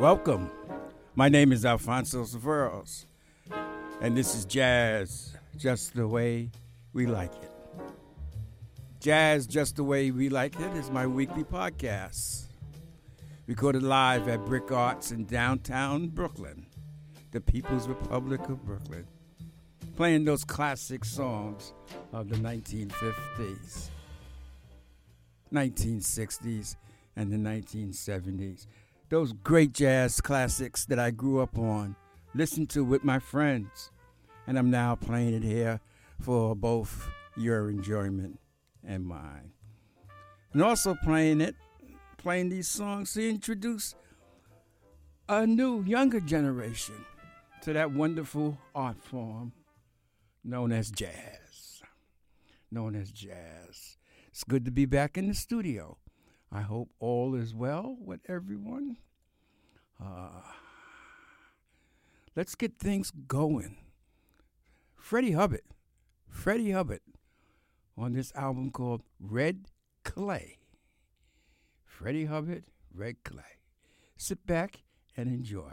Welcome. My name is Alfonso Severos, and this is Jazz Just the Way We Like It. Jazz Just the Way We Like It is my weekly podcast, recorded live at BRIC Arts in downtown Brooklyn, the People's Republic of Brooklyn, playing those classic songs of the 1950s, 1960s, and the 1970s those great jazz classics that I grew up on, listened to with my friends, and I'm now playing it here for both your enjoyment and mine. And also playing it, playing these songs to introduce a new, younger generation to that wonderful art form known as jazz. Known as jazz. It's good to be back in the studio. I hope all is well with everyone. Uh, let's get things going. Freddie Hubbard, Freddie Hubbard, on this album called Red Clay. Freddie Hubbard, Red Clay. Sit back and enjoy.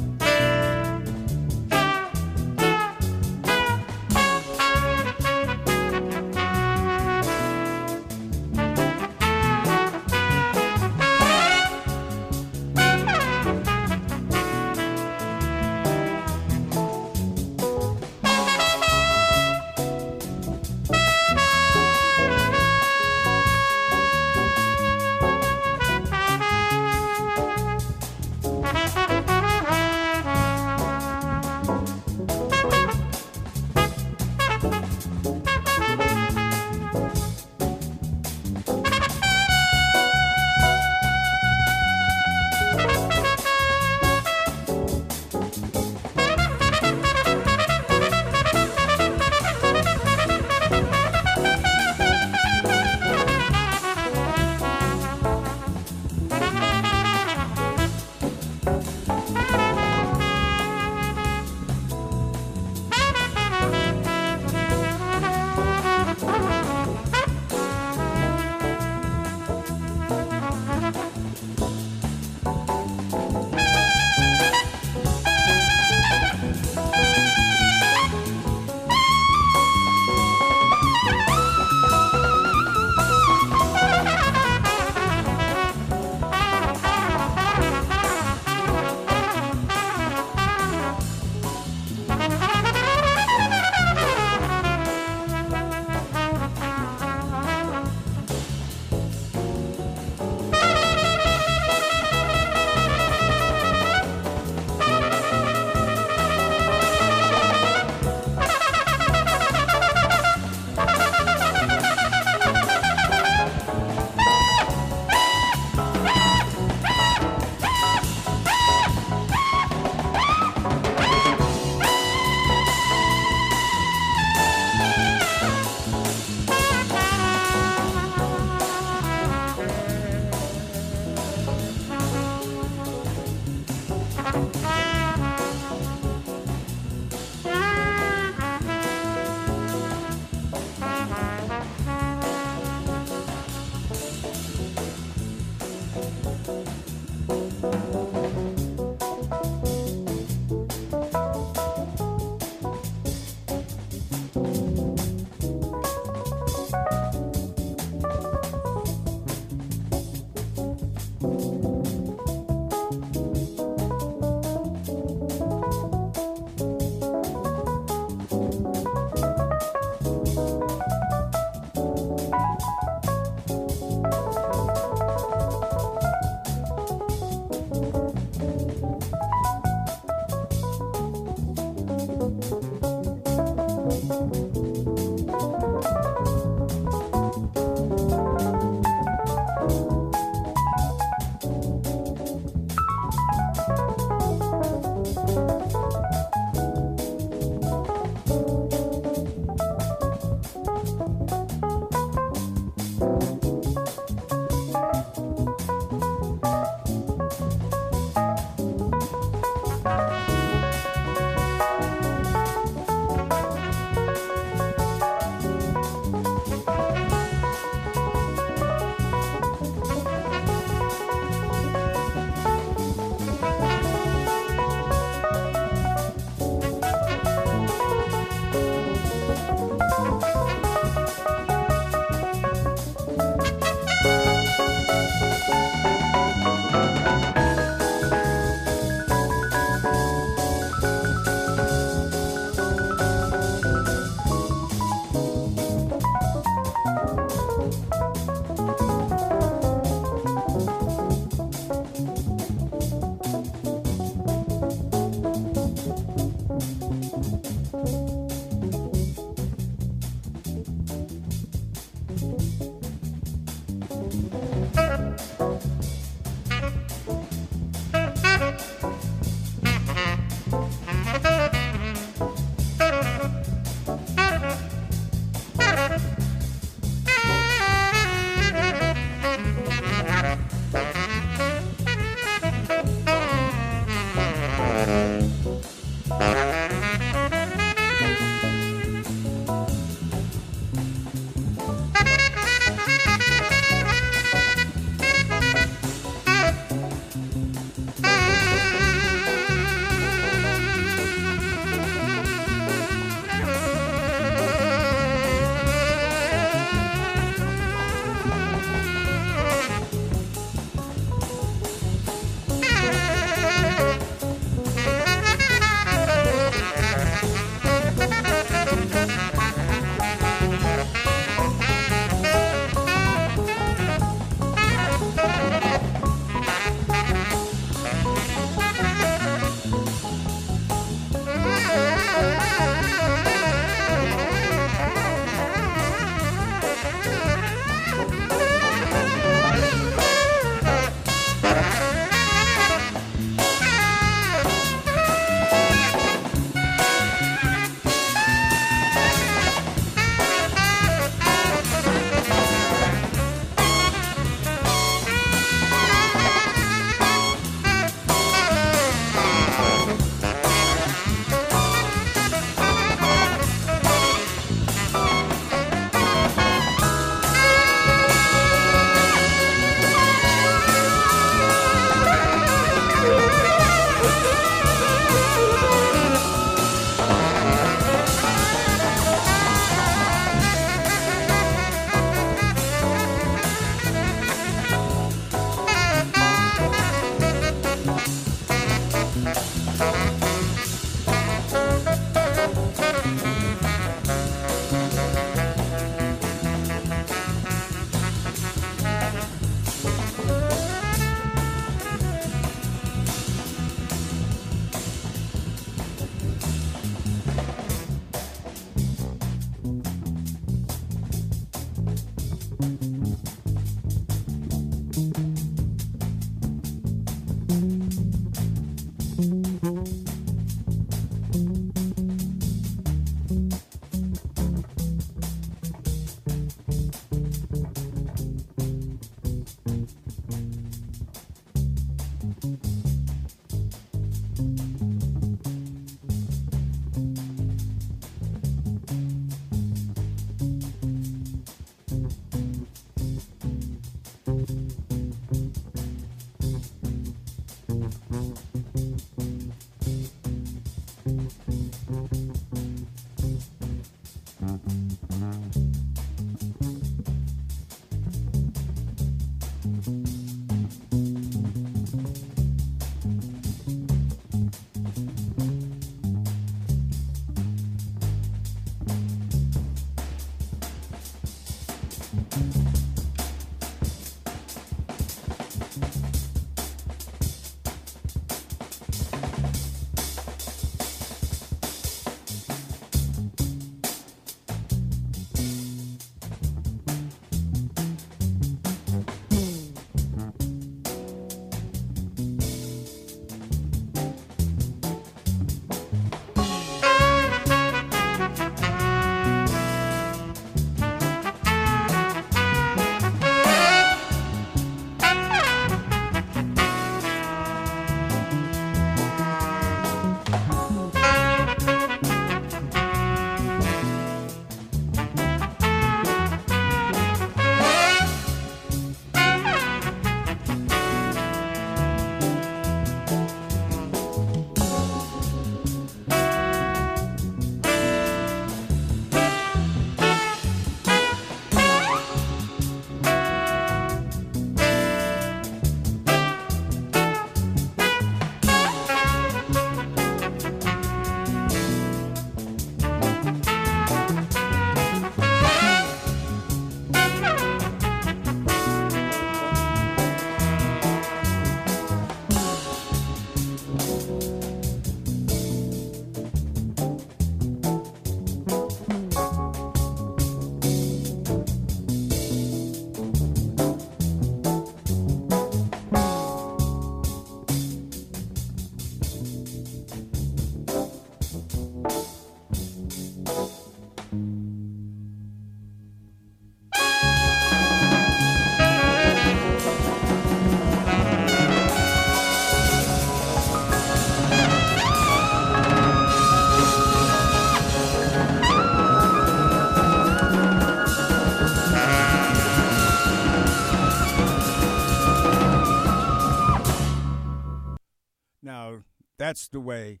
That's the way.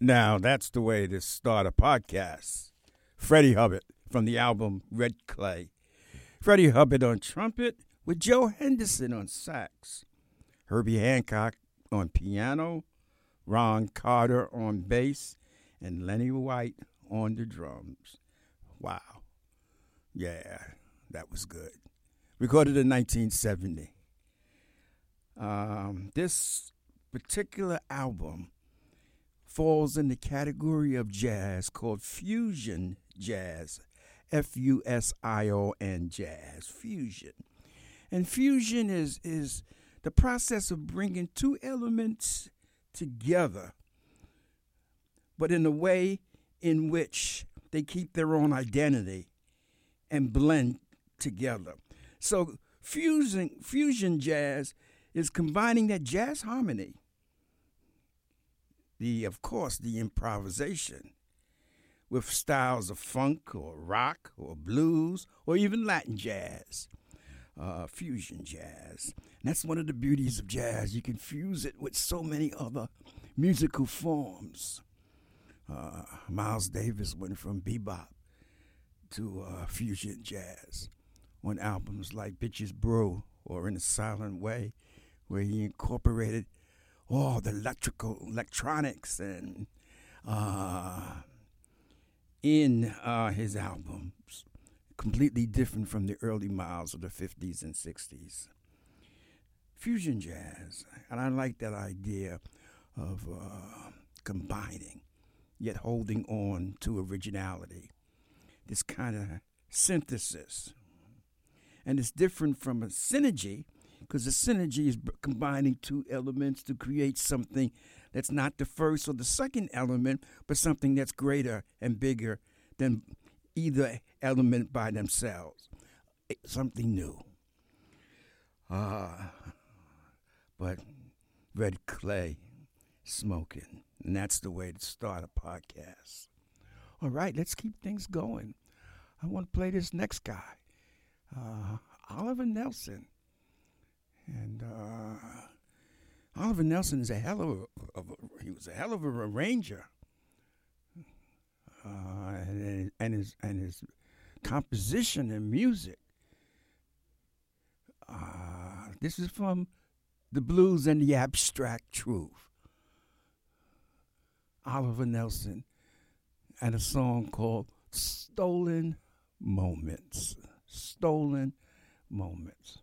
Now, that's the way to start a podcast. Freddie Hubbard from the album Red Clay. Freddie Hubbard on trumpet with Joe Henderson on sax. Herbie Hancock on piano, Ron Carter on bass, and Lenny White on the drums. Wow. Yeah, that was good. Recorded in 1970. Um, this particular album falls in the category of jazz called fusion jazz. F U S I O N jazz fusion. And fusion is is the process of bringing two elements together, but in a way in which they keep their own identity and blend together. So fusion fusion jazz is combining that jazz harmony, the of course the improvisation, with styles of funk or rock or blues or even Latin jazz, uh, fusion jazz. And that's one of the beauties of jazz. You can fuse it with so many other musical forms. Uh, Miles Davis went from bebop to uh, fusion jazz on albums like Bitches Brew or In a Silent Way, where he incorporated all the electrical electronics and uh, in uh, his albums, completely different from the early Miles of the 50s and 60s. Fusion jazz, and I like that idea of uh, combining, yet holding on to originality. This kind of synthesis and it's different from a synergy because the synergy is combining two elements to create something that's not the first or the second element, but something that's greater and bigger than either element by themselves. Something new. Ah, uh, but red clay smoking, and that's the way to start a podcast. All right, let's keep things going. I want to play this next guy uh, Oliver Nelson. And uh, Oliver Nelson is a hell of a, of a, he was a hell of a arranger. Uh, and, and his and his composition and music. Uh, this is from the blues and the abstract truth. Oliver Nelson and a song called Stolen Moments stolen moments.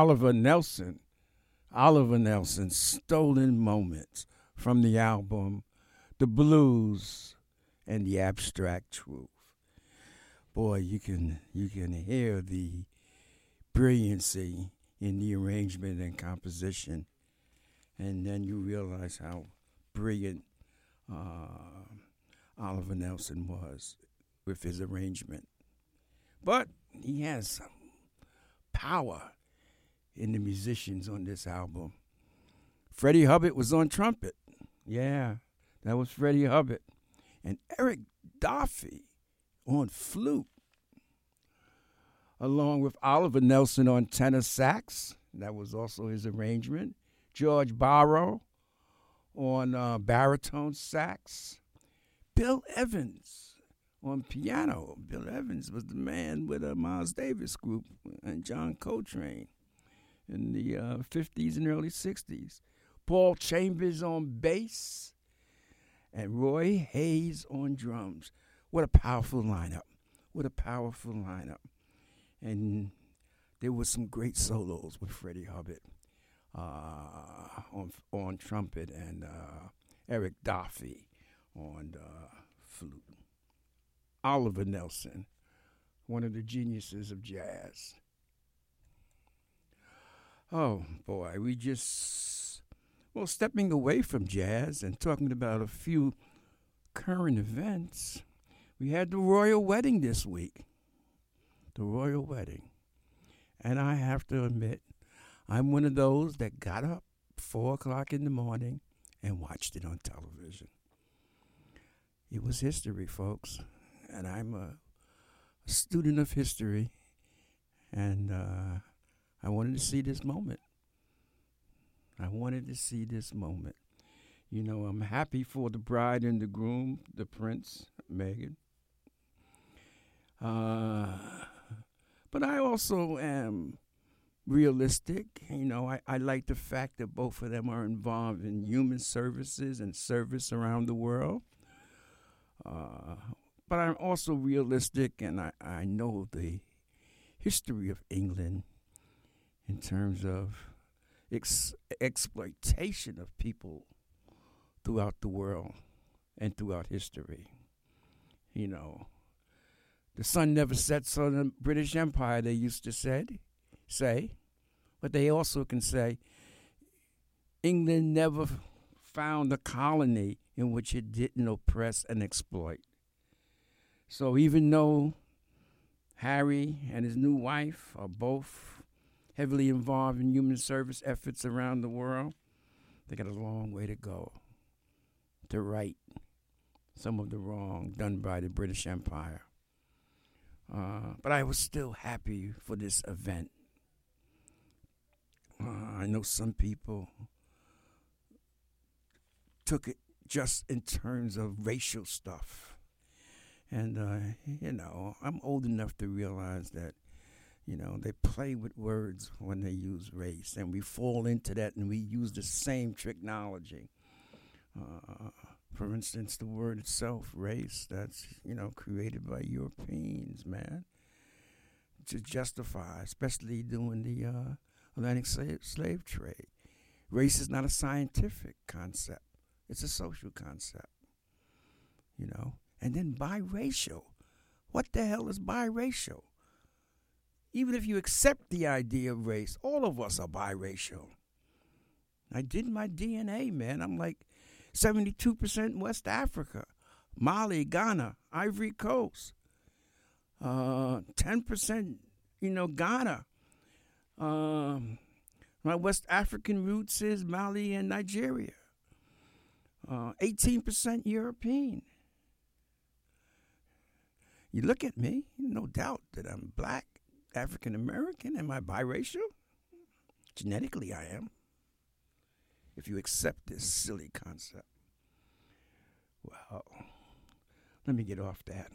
Oliver Nelson. Oliver Nelson, Stolen Moments from the album The Blues and the Abstract Truth. Boy, you can you can hear the brilliancy in the arrangement and composition, and then you realize how brilliant uh, Oliver Nelson was with his arrangement. But he has some power in the musicians on this album. Freddie Hubbard was on trumpet. Yeah, that was Freddie Hubbard. And Eric Dolphy on flute, along with Oliver Nelson on tenor sax. That was also his arrangement. George Barrow on uh, baritone sax. Bill Evans on piano. Bill Evans was the man with a Miles Davis group and John Coltrane in the uh, 50s and early 60s. Paul Chambers on bass and Roy Haynes on drums. What a powerful lineup. What a powerful lineup. And there was some great solos with Freddie Hubbard uh, on, on trumpet and uh, Eric Dolphy on uh, flute. Oliver Nelson, one of the geniuses of jazz. Oh boy, we just well stepping away from jazz and talking about a few current events. We had the royal wedding this week. The royal wedding. And I have to admit, I'm one of those that got up four o'clock in the morning and watched it on television. It was history, folks. And I'm a student of history. And uh, I wanted to see this moment. I wanted to see this moment. You know, I'm happy for the bride and the groom, the prince, Meghan. Uh, but I also am realistic. You know, I, I like the fact that both of them are involved in human services and service around the world. Uh, but I'm also realistic, and I, I know the history of England in terms of ex- exploitation of people throughout the world and throughout history. You know, the sun never sets on the British Empire, they used to say, say. But they also can say England never found a colony in which it didn't oppress and exploit. So even though Harry and his new wife are both heavily involved in human service efforts around the world, they got a long way to go to right some of the wrong done by the British Empire. Uh, but I was still happy for this event. Uh, I know some people took it just in terms of racial stuff. And, uh, you know, I'm old enough to realize that you know, they play with words when they use race, and we fall into that and we use the same technology. Uh, for instance, the word itself, race, that's, you know, created by Europeans, man, to justify, especially during the uh, Atlantic slave, slave trade. Race is not a scientific concept, it's a social concept, you know. And then biracial. What the hell is biracial? Even if you accept the idea of race, all of us are biracial. I did my DNA, man. I'm like 72% West Africa, Mali, Ghana, Ivory Coast, uh, 10%, you know, Ghana. Um, my West African roots is Mali and Nigeria. Uh, 18% European. You look at me, no doubt that I'm black, African American? Am I biracial? Genetically, I am. If you accept this silly concept. Well, let me get off that.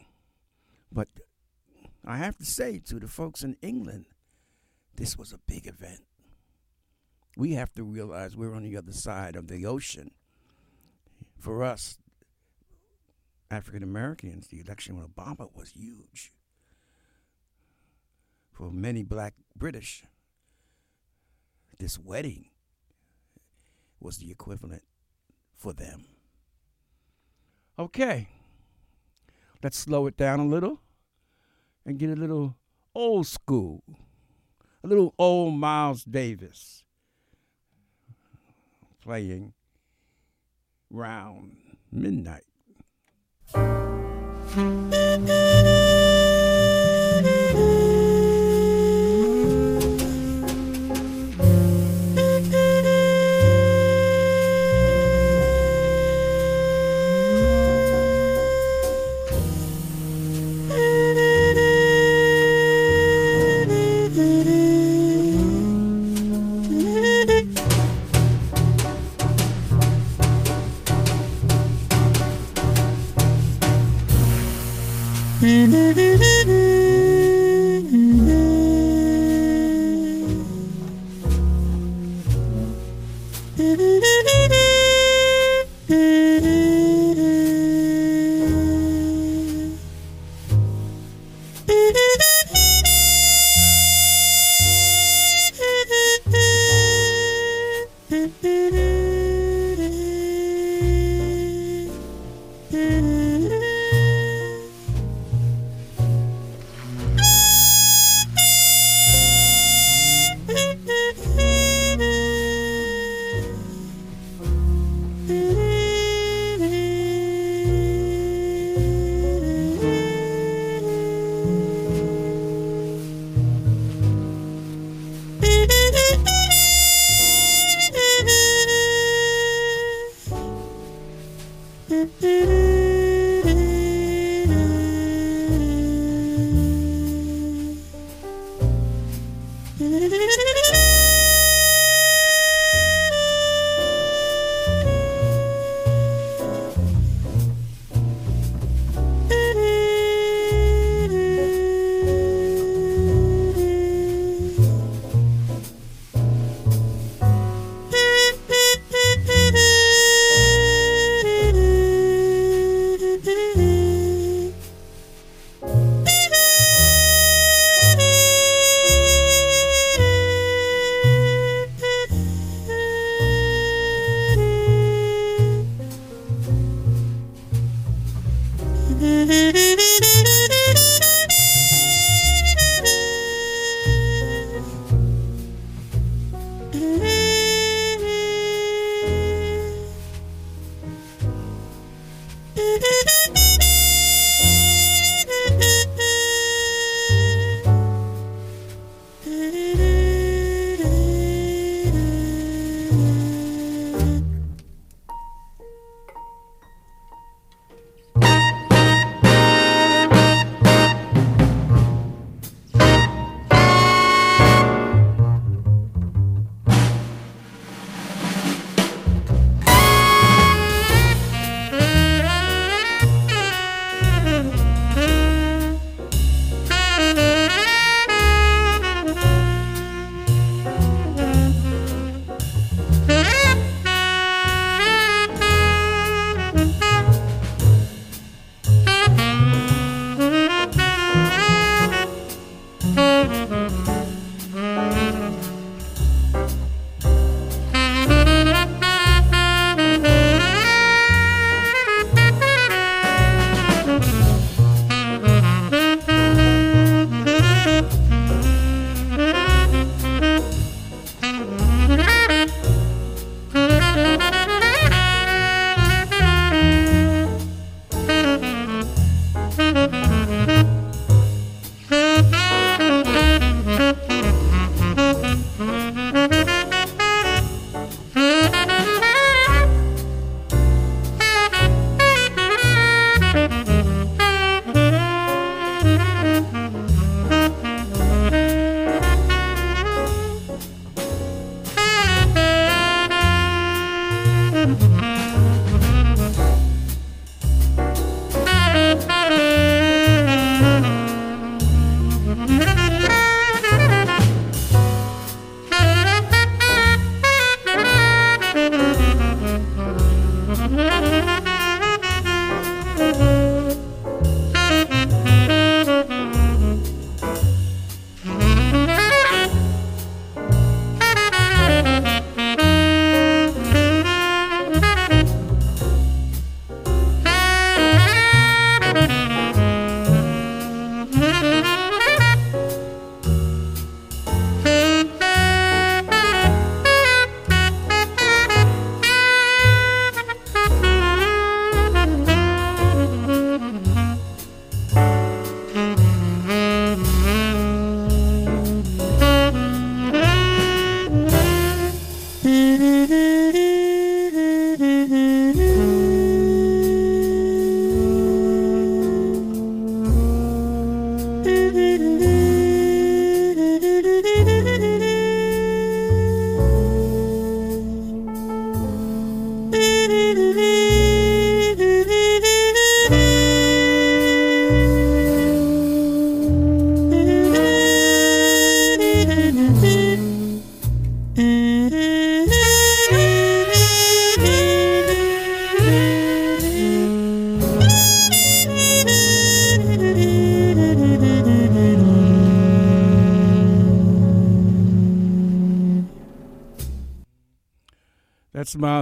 But I have to say to the folks in England, this was a big event. We have to realize we're on the other side of the ocean. For us, African Americans, the election with Obama was huge for many black British this wedding was the equivalent for them. Okay, let's slow it down a little and get a little old school, a little old Miles Davis playing round midnight.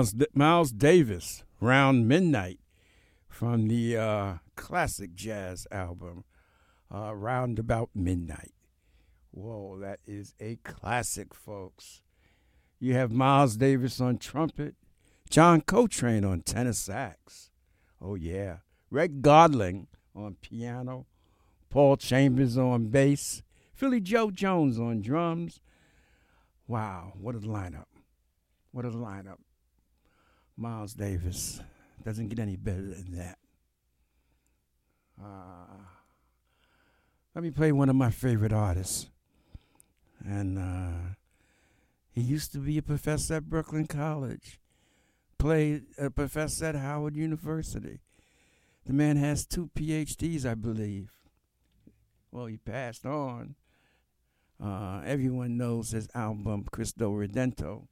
Miles Miles Davis, Round Midnight, from the uh, classic jazz album, uh, Round About Midnight. Whoa, that is a classic, folks. You have Miles Davis on trumpet, John Coltrane on tenor sax. Oh, yeah. Red Garland on piano, Paul Chambers on bass, Philly Joe Jones on drums. Wow, what a lineup. What a lineup. Miles Davis. Doesn't get any better than that. Uh, let me play one of my favorite artists. And uh, he used to be a professor at Brooklyn College, played a professor at Howard University. The man has two PhDs, I believe. Well, he passed on. Uh, everyone knows his album, Christo Redentor.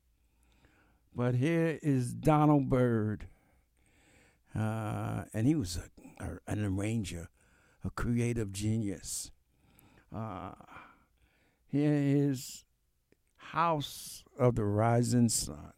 But here is Donald Byrd. Uh, and he was a, a, an arranger, a creative genius. Uh, here is House of the Rising Sun.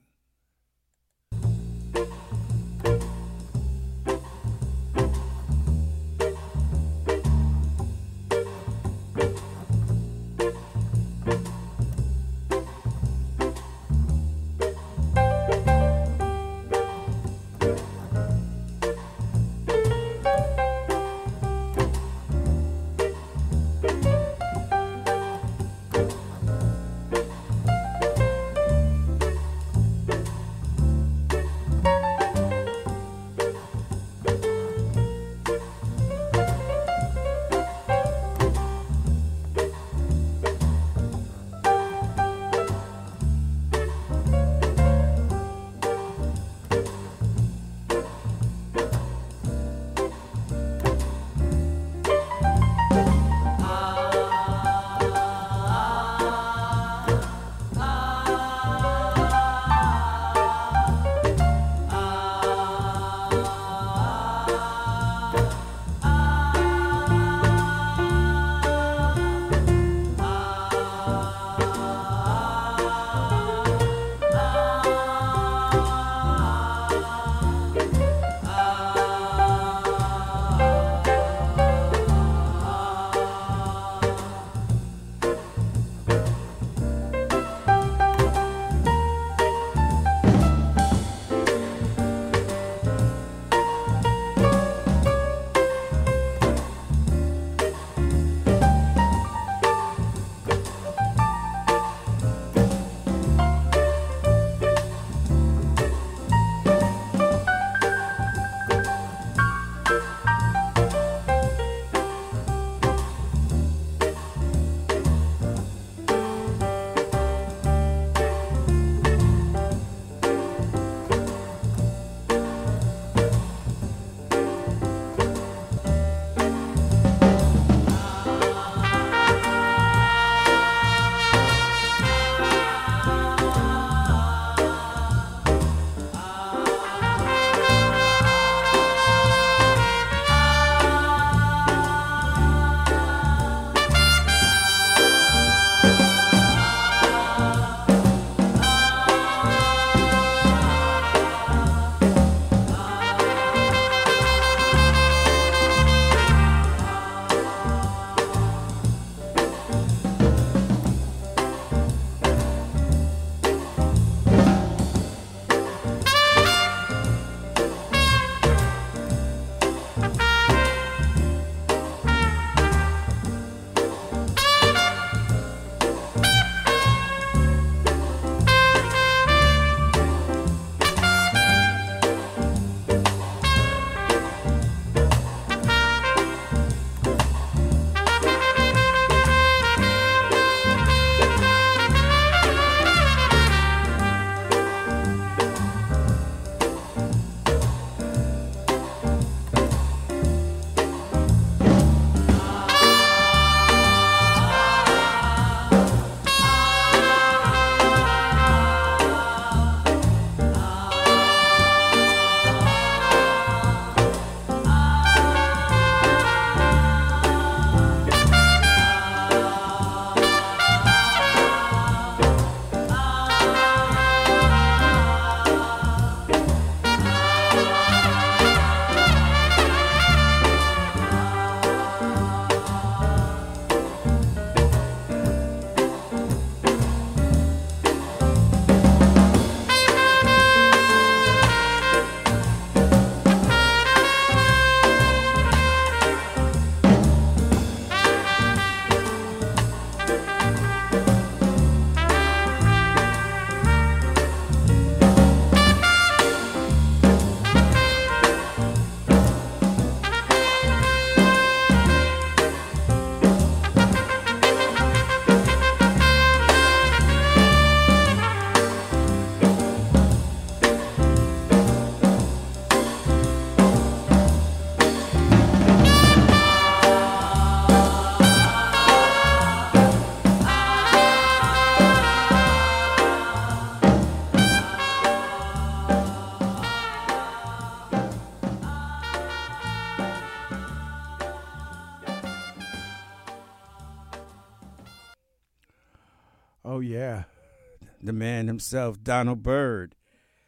Himself, Donald Byrd,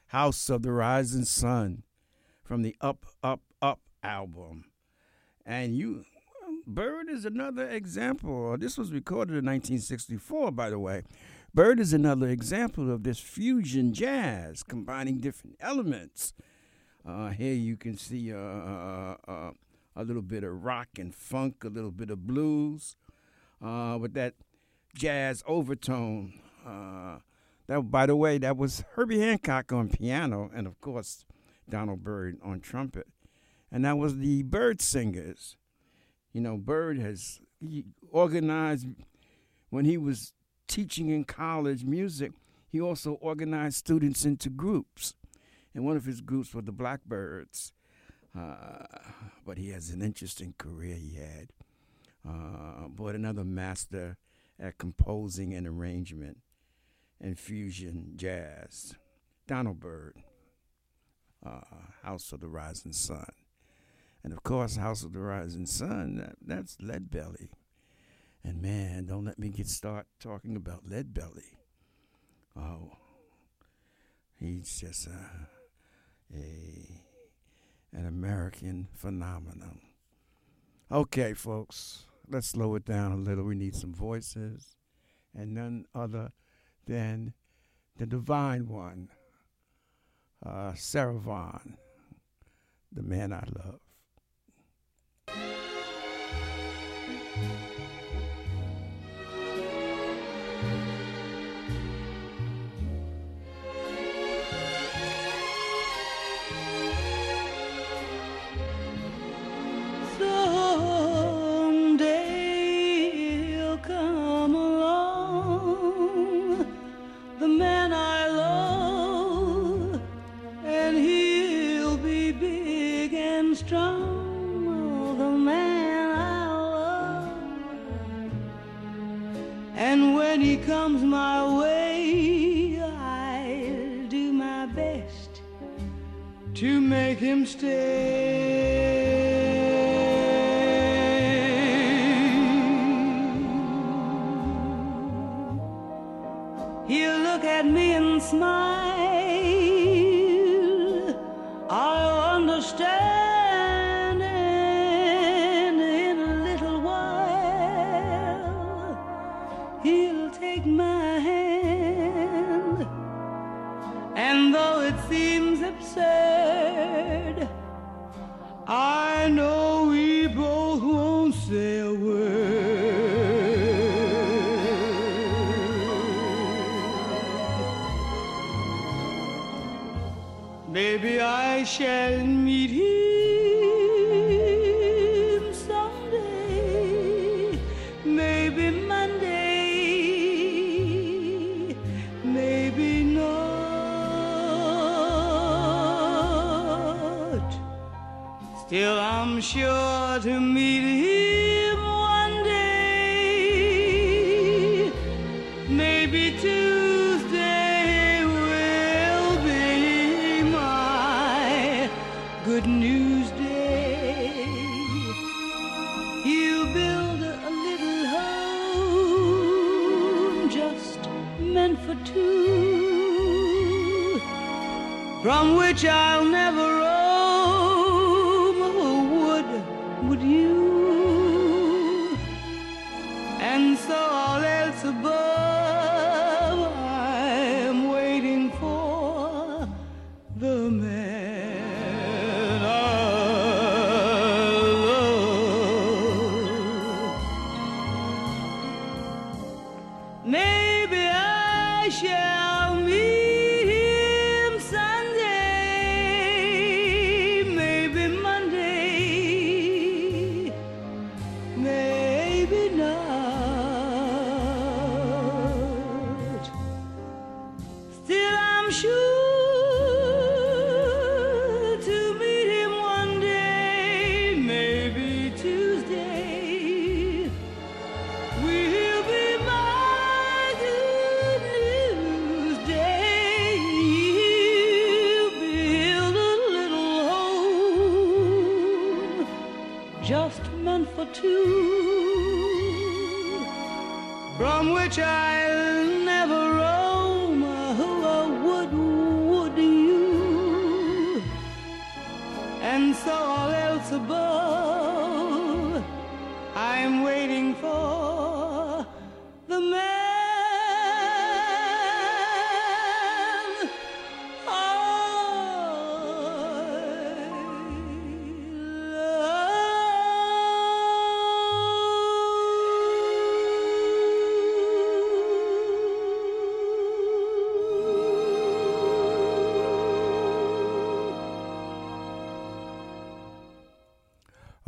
House of the Rising Sun, from the Up, Up, Up album. And you, Byrd is another example. This was recorded in 1964, by the way. Byrd is another example of this fusion jazz, combining different elements. Uh, here you can see uh, uh, uh a little bit of rock and funk, a little bit of blues, uh, with that jazz overtone. That, by the way, that was Herbie Hancock on piano, and of course Donald Byrd on trumpet, and that was the Byrd Singers. You know, Byrd has he organized when he was teaching in college music. He also organized students into groups, and one of his groups were the Blackbyrds. Uh, but he has an interesting career he had. Uh, but another master at composing and arrangement and fusion jazz. Donald Byrd, uh, House of the Rising Sun. And of course, House of the Rising Sun, that, that's Lead Belly. And man, don't let me get start talking about Lead Belly. Oh, he's just a, a an American phenomenon. Okay, folks, let's slow it down a little. We need some voices, and none other than the divine one, uh, the man I love. From which I'll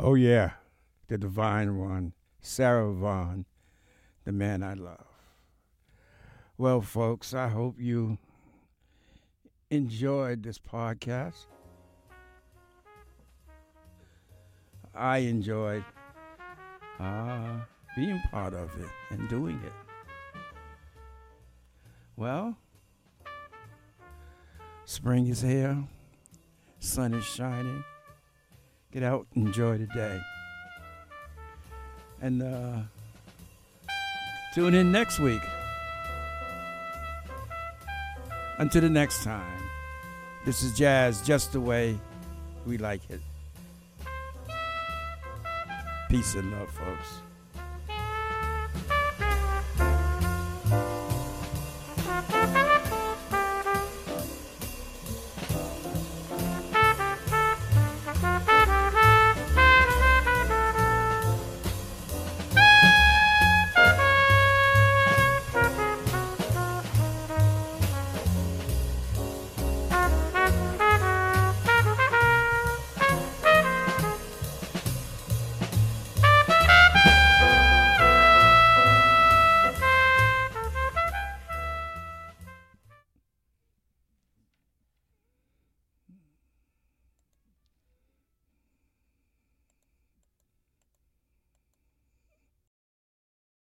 Oh, yeah, the divine one, Sarah Vaughan, the man I love. Well, folks, I hope you enjoyed this podcast. I enjoyed uh, being part of it and doing it. Well, spring is here, sun is shining get out and enjoy the day. And uh, tune in next week. Until the next time, this is jazz just the way we like it. Peace and love, folks.